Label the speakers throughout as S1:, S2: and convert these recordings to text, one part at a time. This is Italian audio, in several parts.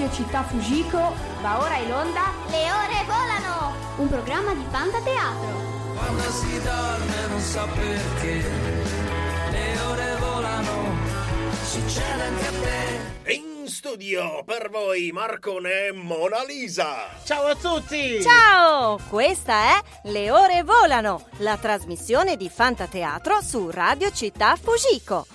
S1: Radio Città Fujiko va ora in onda
S2: Le ore volano!
S1: un programma di Fantateatro.
S3: Quando si dorme non so perché le ore volano, succede anche a te.
S4: In studio per voi Marcone e Mona Lisa.
S5: Ciao a tutti!
S6: Ciao! Questa è Le ore volano, la trasmissione di Fantateatro su Radio Città Fujiko.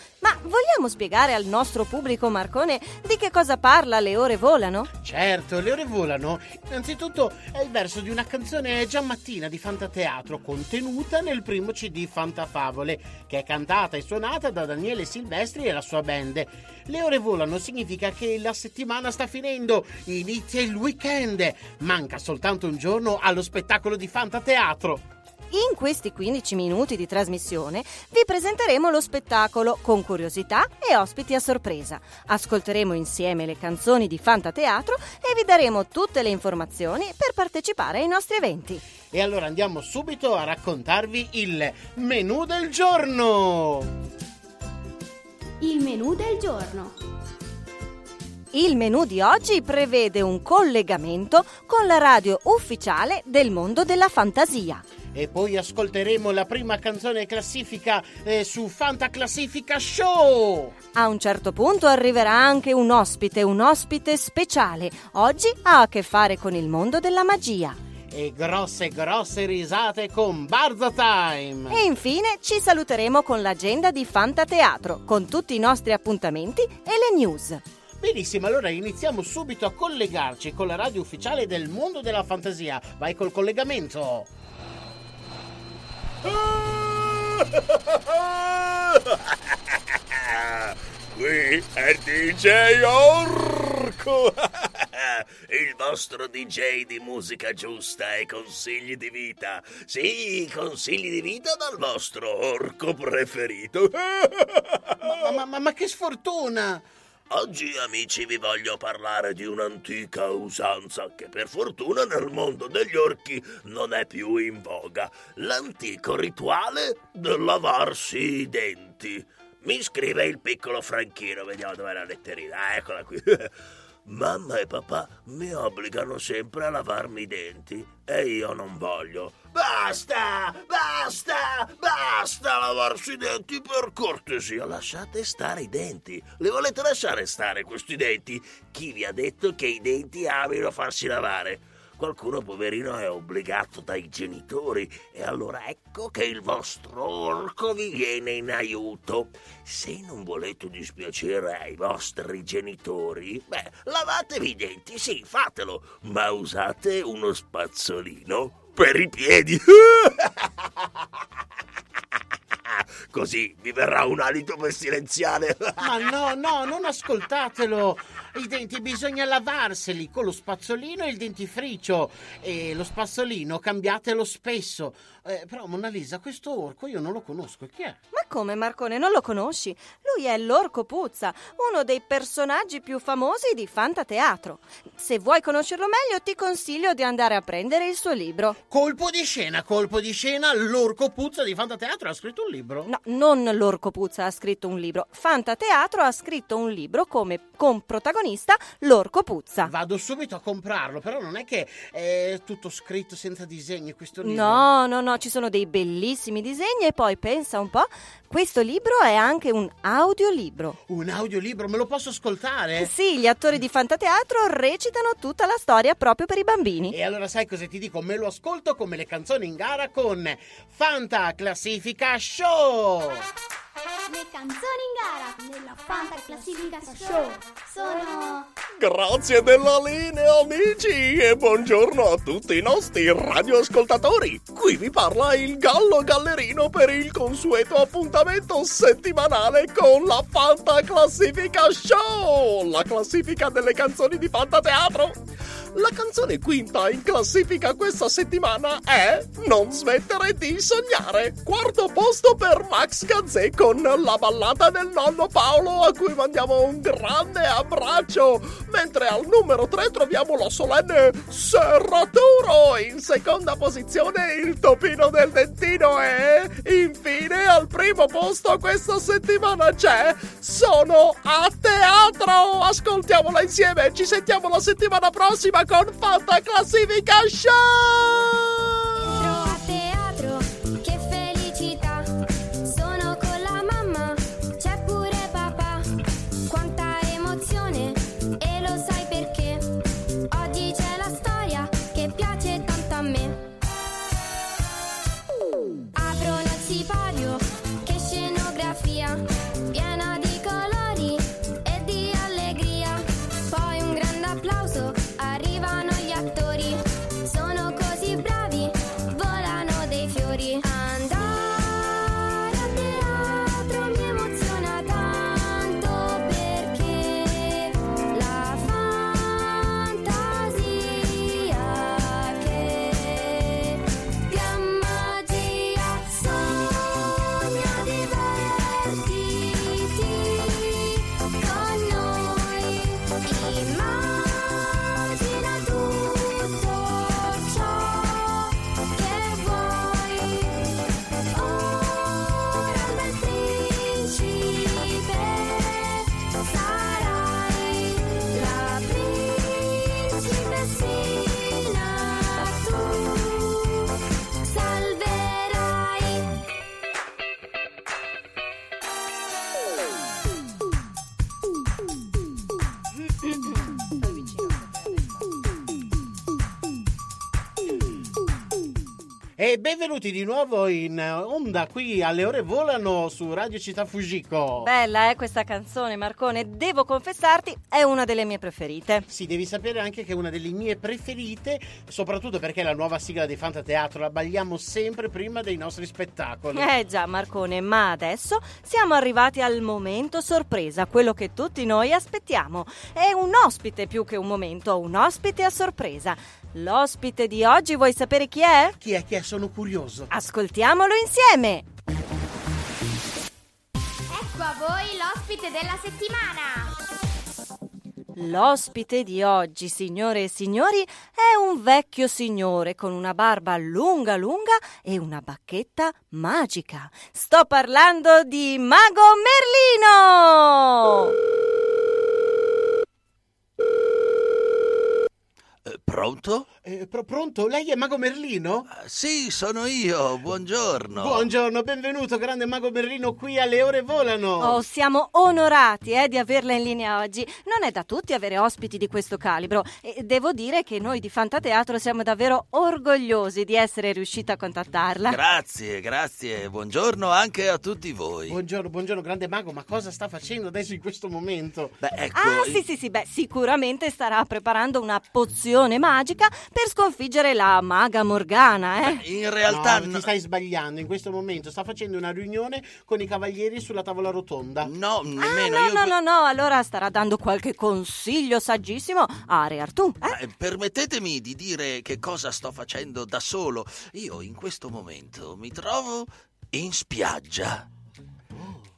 S6: Vogliamo spiegare al nostro pubblico Marcone di che cosa parla Le ore volano?
S5: Certo, le ore volano. Innanzitutto è il verso di una canzone Giammattina di Fantateatro contenuta nel primo CD Fantafavole, che è cantata e suonata da Daniele Silvestri e la sua band. Le ore volano significa che la settimana sta finendo, inizia il weekend. Manca soltanto un giorno allo spettacolo di Fantateatro.
S6: In questi 15 minuti di trasmissione vi presenteremo lo spettacolo con curiosità e ospiti a sorpresa. Ascolteremo insieme le canzoni di Fantateatro e vi daremo tutte le informazioni per partecipare ai nostri eventi.
S5: E allora andiamo subito a raccontarvi il menù del giorno.
S1: Il menù del giorno.
S6: Il menù di oggi prevede un collegamento con la radio ufficiale del mondo della fantasia.
S5: E poi ascolteremo la prima canzone classifica eh, su Fanta Classifica Show.
S6: A un certo punto arriverà anche un ospite, un ospite speciale. Oggi ha a che fare con il mondo della magia.
S5: E grosse grosse risate con Barzo Time.
S6: E infine ci saluteremo con l'agenda di Fantateatro, con tutti i nostri appuntamenti e le news.
S5: Benissimo, allora iniziamo subito a collegarci con la radio ufficiale del mondo della fantasia. Vai col collegamento.
S4: Qui è DJ Orco. Il vostro DJ di musica giusta e consigli di vita. Sì, consigli di vita dal vostro orco preferito.
S5: Ma, ma- ma- ma che sfortuna!
S4: Oggi, amici, vi voglio parlare di un'antica usanza che per fortuna nel mondo degli orchi non è più in voga. L'antico rituale del lavarsi i denti. Mi scrive il piccolo Franchino, vediamo dov'è la letterina. Eccola qui. Mamma e papà mi obbligano sempre a lavarmi i denti e io non voglio. Basta! Basta! Basta lavarsi i denti per cortesia. Lasciate stare i denti. Li volete lasciare stare questi denti? Chi vi ha detto che i denti amino farsi lavare? Qualcuno, poverino, è obbligato dai genitori e allora ecco che il vostro orco vi viene in aiuto. Se non volete dispiacere ai vostri genitori, beh, lavatevi i denti, sì, fatelo, ma usate uno spazzolino per i piedi. Così vi verrà un alito pestilenziale.
S5: Ma no, no, non ascoltatelo! I denti bisogna lavarseli con lo spazzolino e il dentifricio. E lo spazzolino cambiatelo spesso. Eh, però, Mona Lisa, questo orco io non lo conosco. Chi è?
S6: Ma come Marcone, non lo conosci? Lui è l'Orco Puzza, uno dei personaggi più famosi di Fantateatro. Se vuoi conoscerlo meglio, ti consiglio di andare a prendere il suo libro.
S5: Colpo di scena, colpo di scena, l'orco puzza di Fantateatro ha scritto un libro.
S6: No, non l'Orco Puzza ha scritto un libro. Fantateatro ha scritto un libro come con protagonista l'Orco Puzza.
S5: Vado subito a comprarlo, però non è che è tutto scritto senza disegni questo libro.
S6: No, no, no, ci sono dei bellissimi disegni e poi pensa un po', questo libro è anche un audiolibro.
S5: Un audiolibro, me lo posso ascoltare?
S6: Sì, gli attori di Fantateatro recitano tutta la storia proprio per i bambini.
S5: E allora sai cosa ti dico? Me lo ascolto come le canzoni in gara con Fanta Classifica Show!
S2: Le canzoni in gara nella Fanta Classifica Show sono...
S4: Grazie della linea, amici, e buongiorno a tutti i nostri radioascoltatori. Qui vi parla il Gallo Gallerino per il consueto appuntamento settimanale con la Fanta Classifica Show, la classifica delle canzoni di Fantateatro.
S7: La canzone quinta in classifica questa settimana è Non smettere di sognare. Quarto posto per Max Gazzè con la ballata del nonno Paolo a cui mandiamo un grande abbraccio. Mentre al numero 3 troviamo la solenne Serraturo. In seconda posizione il topino del dentino e infine al primo posto questa settimana c'è Sono a teatro. Ascoltiamola insieme. Ci sentiamo la settimana prossima con Fanta Classifica Show.
S2: Entro E
S5: benvenuti di nuovo in onda qui alle ore volano su Radio Città Fujiko.
S6: Bella, eh, questa canzone, Marcone. Devo confessarti, è una delle mie preferite.
S5: Sì, devi sapere anche che è una delle mie preferite, soprattutto perché è la nuova sigla di Fanta Teatro, la balliamo sempre prima dei nostri spettacoli.
S6: Eh già, Marcone, ma adesso siamo arrivati al momento sorpresa, quello che tutti noi aspettiamo. È un ospite più che un momento, un ospite a sorpresa. L'ospite di oggi vuoi sapere chi è?
S5: Chi è? Chi è? Sono curioso.
S6: Ascoltiamolo insieme!
S1: Ecco a voi l'ospite della settimana.
S6: L'ospite di oggi, signore e signori, è un vecchio signore con una barba lunga lunga e una bacchetta magica. Sto parlando di Mago Merlino!
S4: Pronto?
S5: Eh, pro- pronto? Lei è Mago Merlino?
S4: Ah, Sì, sono io, buongiorno.
S5: Buongiorno, benvenuto, grande Mago Merlino qui alle ore volano.
S6: Oh, siamo onorati eh, di averla in linea oggi. Non è da tutti avere ospiti di questo calibro e devo dire che noi di Fantateatro siamo davvero orgogliosi di essere riusciti a contattarla.
S4: Grazie, grazie. Buongiorno anche a tutti voi.
S5: Buongiorno, buongiorno, grande Mago, ma cosa sta facendo adesso in questo momento?
S4: Beh, ecco,
S6: Ah, sì, sì, sì, beh, sicuramente starà preparando una pozione magica per sconfiggere la maga Morgana, eh?
S4: in realtà
S5: no,
S4: no,
S5: ti stai sbagliando, in questo momento sta facendo una riunione con i cavalieri sulla tavola rotonda.
S4: no,
S6: Ah,
S4: nemmeno
S6: no,
S4: io.
S6: no, no, no, allora starà dando qualche consiglio saggissimo a Re Artù, eh?
S4: Eh, Permettetemi di dire che cosa sto facendo da solo. Io in questo momento mi trovo in spiaggia.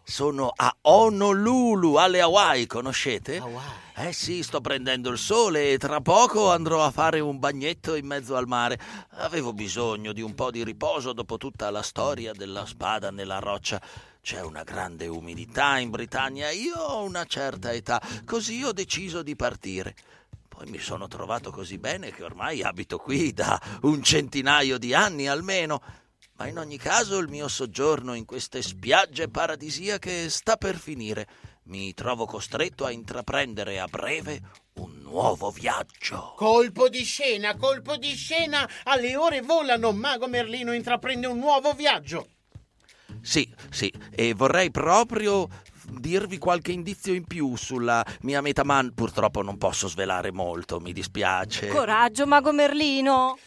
S4: Sono a Honolulu, alle Hawaii, conoscete?
S5: Hawaii.
S4: Eh sì, sto prendendo il sole e tra poco andrò a fare un bagnetto in mezzo al mare. Avevo bisogno di un po' di riposo dopo tutta la storia della spada nella roccia. C'è una grande umidità in Britannia, io ho una certa età, così ho deciso di partire. Poi mi sono trovato così bene che ormai abito qui da un centinaio di anni almeno. Ma in ogni caso il mio soggiorno in queste spiagge paradisiache sta per finire. Mi trovo costretto a intraprendere a breve un nuovo viaggio.
S5: Colpo di scena, colpo di scena, alle ore volano, Mago Merlino intraprende un nuovo viaggio.
S4: Sì, sì, e vorrei proprio dirvi qualche indizio in più sulla mia meta, ma purtroppo non posso svelare molto, mi dispiace.
S6: Coraggio, Mago Merlino!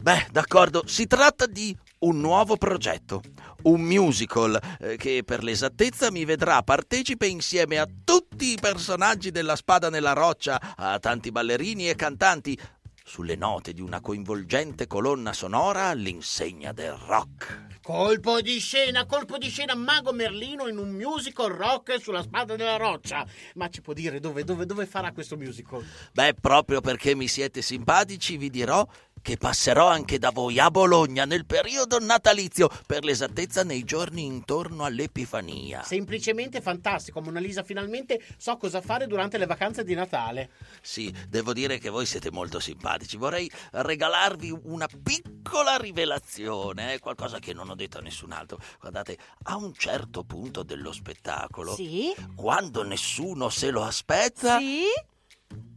S4: Beh, d'accordo, si tratta di un nuovo progetto, un musical eh, che per l'esattezza mi vedrà partecipe insieme a tutti i personaggi della Spada nella Roccia, a tanti ballerini e cantanti, sulle note di una coinvolgente colonna sonora all'insegna del rock.
S5: Colpo di scena, colpo di scena, Mago Merlino in un musical rock sulla spada della roccia. Ma ci può dire dove, dove, dove farà questo musical?
S4: Beh, proprio perché mi siete simpatici, vi dirò che passerò anche da voi a Bologna nel periodo natalizio, per l'esattezza nei giorni intorno all'Epifania.
S5: Semplicemente fantastico, Mona Lisa, finalmente so cosa fare durante le vacanze di Natale.
S4: Sì, devo dire che voi siete molto simpatici. Vorrei regalarvi una piccola rivelazione, eh, qualcosa che non ho detto a nessun altro. Guardate, a un certo punto dello spettacolo,
S6: Sì?
S4: quando nessuno se lo aspetta,
S6: Sì?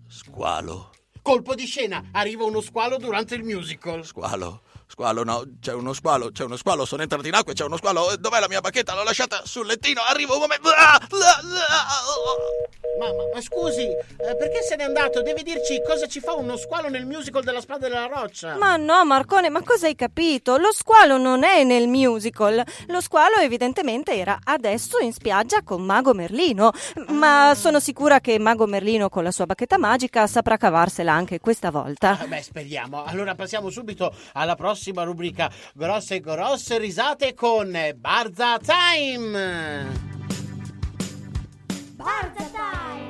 S4: squalo,
S5: Colpo di scena, arriva uno squalo durante il musical.
S4: squalo. Squalo, no, c'è uno squalo, c'è uno squalo, sono entrato in acqua e c'è uno squalo. Dov'è la mia bacchetta? L'ho lasciata sul lettino, arriva un momento. Ah! Ah! Ah!
S5: Mamma, ma scusi, eh, perché se n'è andato? Deve dirci cosa ci fa uno squalo nel musical della spada della roccia.
S6: Ma no, Marcone, ma cosa hai capito? Lo squalo non è nel musical. Lo squalo evidentemente era adesso in spiaggia con Mago Merlino. Ma sono sicura che Mago Merlino con la sua bacchetta magica saprà cavarsela anche questa volta.
S5: Ah, Beh, speriamo. Allora passiamo subito alla prossima rubrica Grosse grosse risate con Barza Time.
S1: Barza Time!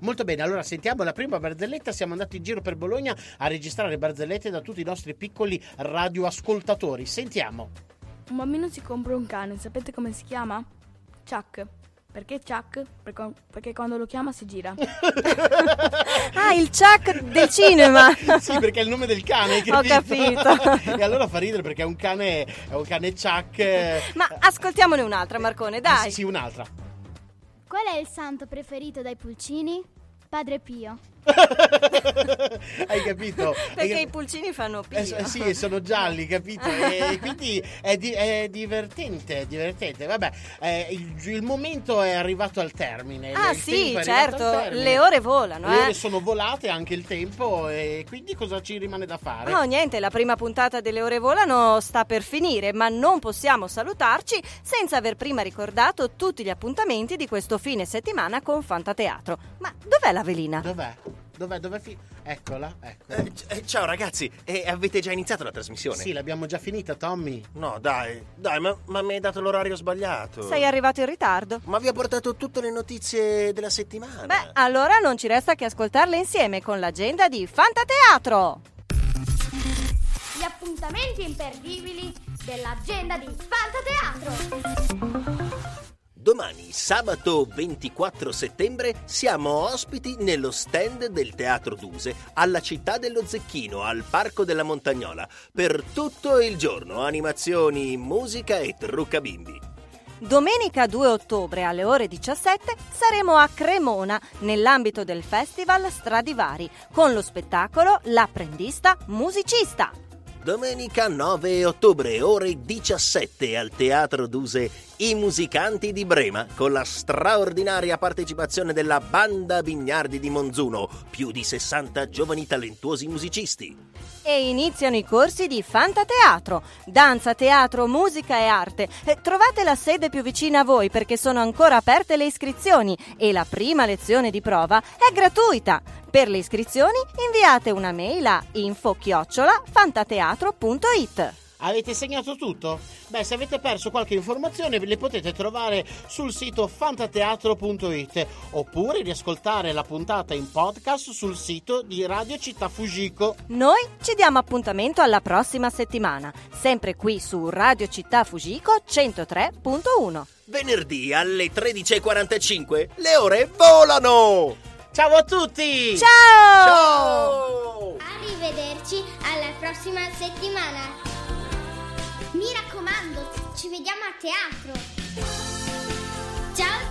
S5: Molto bene, allora sentiamo la prima barzelletta. Siamo andati in giro per Bologna a registrare barzellette da tutti i nostri piccoli radioascoltatori. Sentiamo.
S8: Un bambino si compra un cane, sapete come si chiama? Chuck. Perché Chuck? Perché, perché quando lo chiama si gira.
S6: Ah, il Chuck del cinema!
S5: sì, perché è il nome del cane. hai
S6: Ho capito.
S5: e allora fa ridere perché è un cane, è un cane Chuck. eh,
S6: Ma ascoltiamone un'altra, Marcone,
S5: eh,
S6: dai.
S5: Sì, sì, un'altra.
S1: Qual è il santo preferito dai pulcini? Padre Pio.
S5: Hai capito?
S6: Perché
S5: Hai
S6: i pulcini fanno
S5: Eh,
S6: pio.
S5: s- sì, sono gialli, capito? E quindi è, di- è divertente, è divertente. Vabbè, eh, il, il momento è arrivato al termine.
S6: Ah
S5: il
S6: sì, certo, le ore volano,
S5: Le
S6: eh.
S5: ore sono volate, anche il tempo, e quindi cosa ci rimane da fare?
S6: No, niente, la prima puntata delle ore volano sta per finire, ma non possiamo salutarci senza aver prima ricordato tutti gli appuntamenti di questo fine settimana con Fantateatro. Ma dov'è la velina?
S5: Dov'è? Dov'è? Dov'è? Fi- Eccola, eccola.
S9: Eh, c- eh, ciao ragazzi, e avete già iniziato la trasmissione?
S5: Sì, l'abbiamo già finita, Tommy.
S9: No, dai, dai, ma, ma mi hai dato l'orario sbagliato.
S6: Sei arrivato in ritardo.
S9: Ma vi ho portato tutte le notizie della settimana.
S6: Beh, allora non ci resta che ascoltarle insieme con l'agenda di Fantateatro.
S1: Gli appuntamenti imperdibili dell'agenda di Fantateatro.
S9: Domani, sabato 24 settembre, siamo ospiti nello stand del Teatro Duse alla città dello Zecchino, al Parco della Montagnola, per tutto il giorno, animazioni, musica e trucca bimbi.
S6: Domenica 2 ottobre alle ore 17 saremo a Cremona nell'ambito del Festival Stradivari con lo spettacolo L'apprendista musicista.
S9: Domenica 9 ottobre, ore 17, al Teatro Duse, i musicanti di Brema, con la straordinaria partecipazione della Banda Bignardi di Monzuno, più di 60 giovani talentuosi musicisti.
S6: E iniziano i corsi di Fantateatro, danza, teatro, musica e arte. Eh, Trovate la sede più vicina a voi perché sono ancora aperte le iscrizioni e la prima lezione di prova è gratuita. Per le iscrizioni inviate una mail a info-fantateatro.it.
S5: Avete segnato tutto? Beh, se avete perso qualche informazione le potete trovare sul sito fantateatro.it oppure riascoltare la puntata in podcast sul sito di Radio Città Fugico.
S6: Noi ci diamo appuntamento alla prossima settimana, sempre qui su Radio Città Fugico 103.1.
S9: Venerdì alle 13.45 le ore volano!
S5: Ciao a tutti!
S6: Ciao!
S9: Ciao!
S10: Arrivederci alla prossima settimana.
S1: Mi raccomando, ci vediamo a teatro. Ciao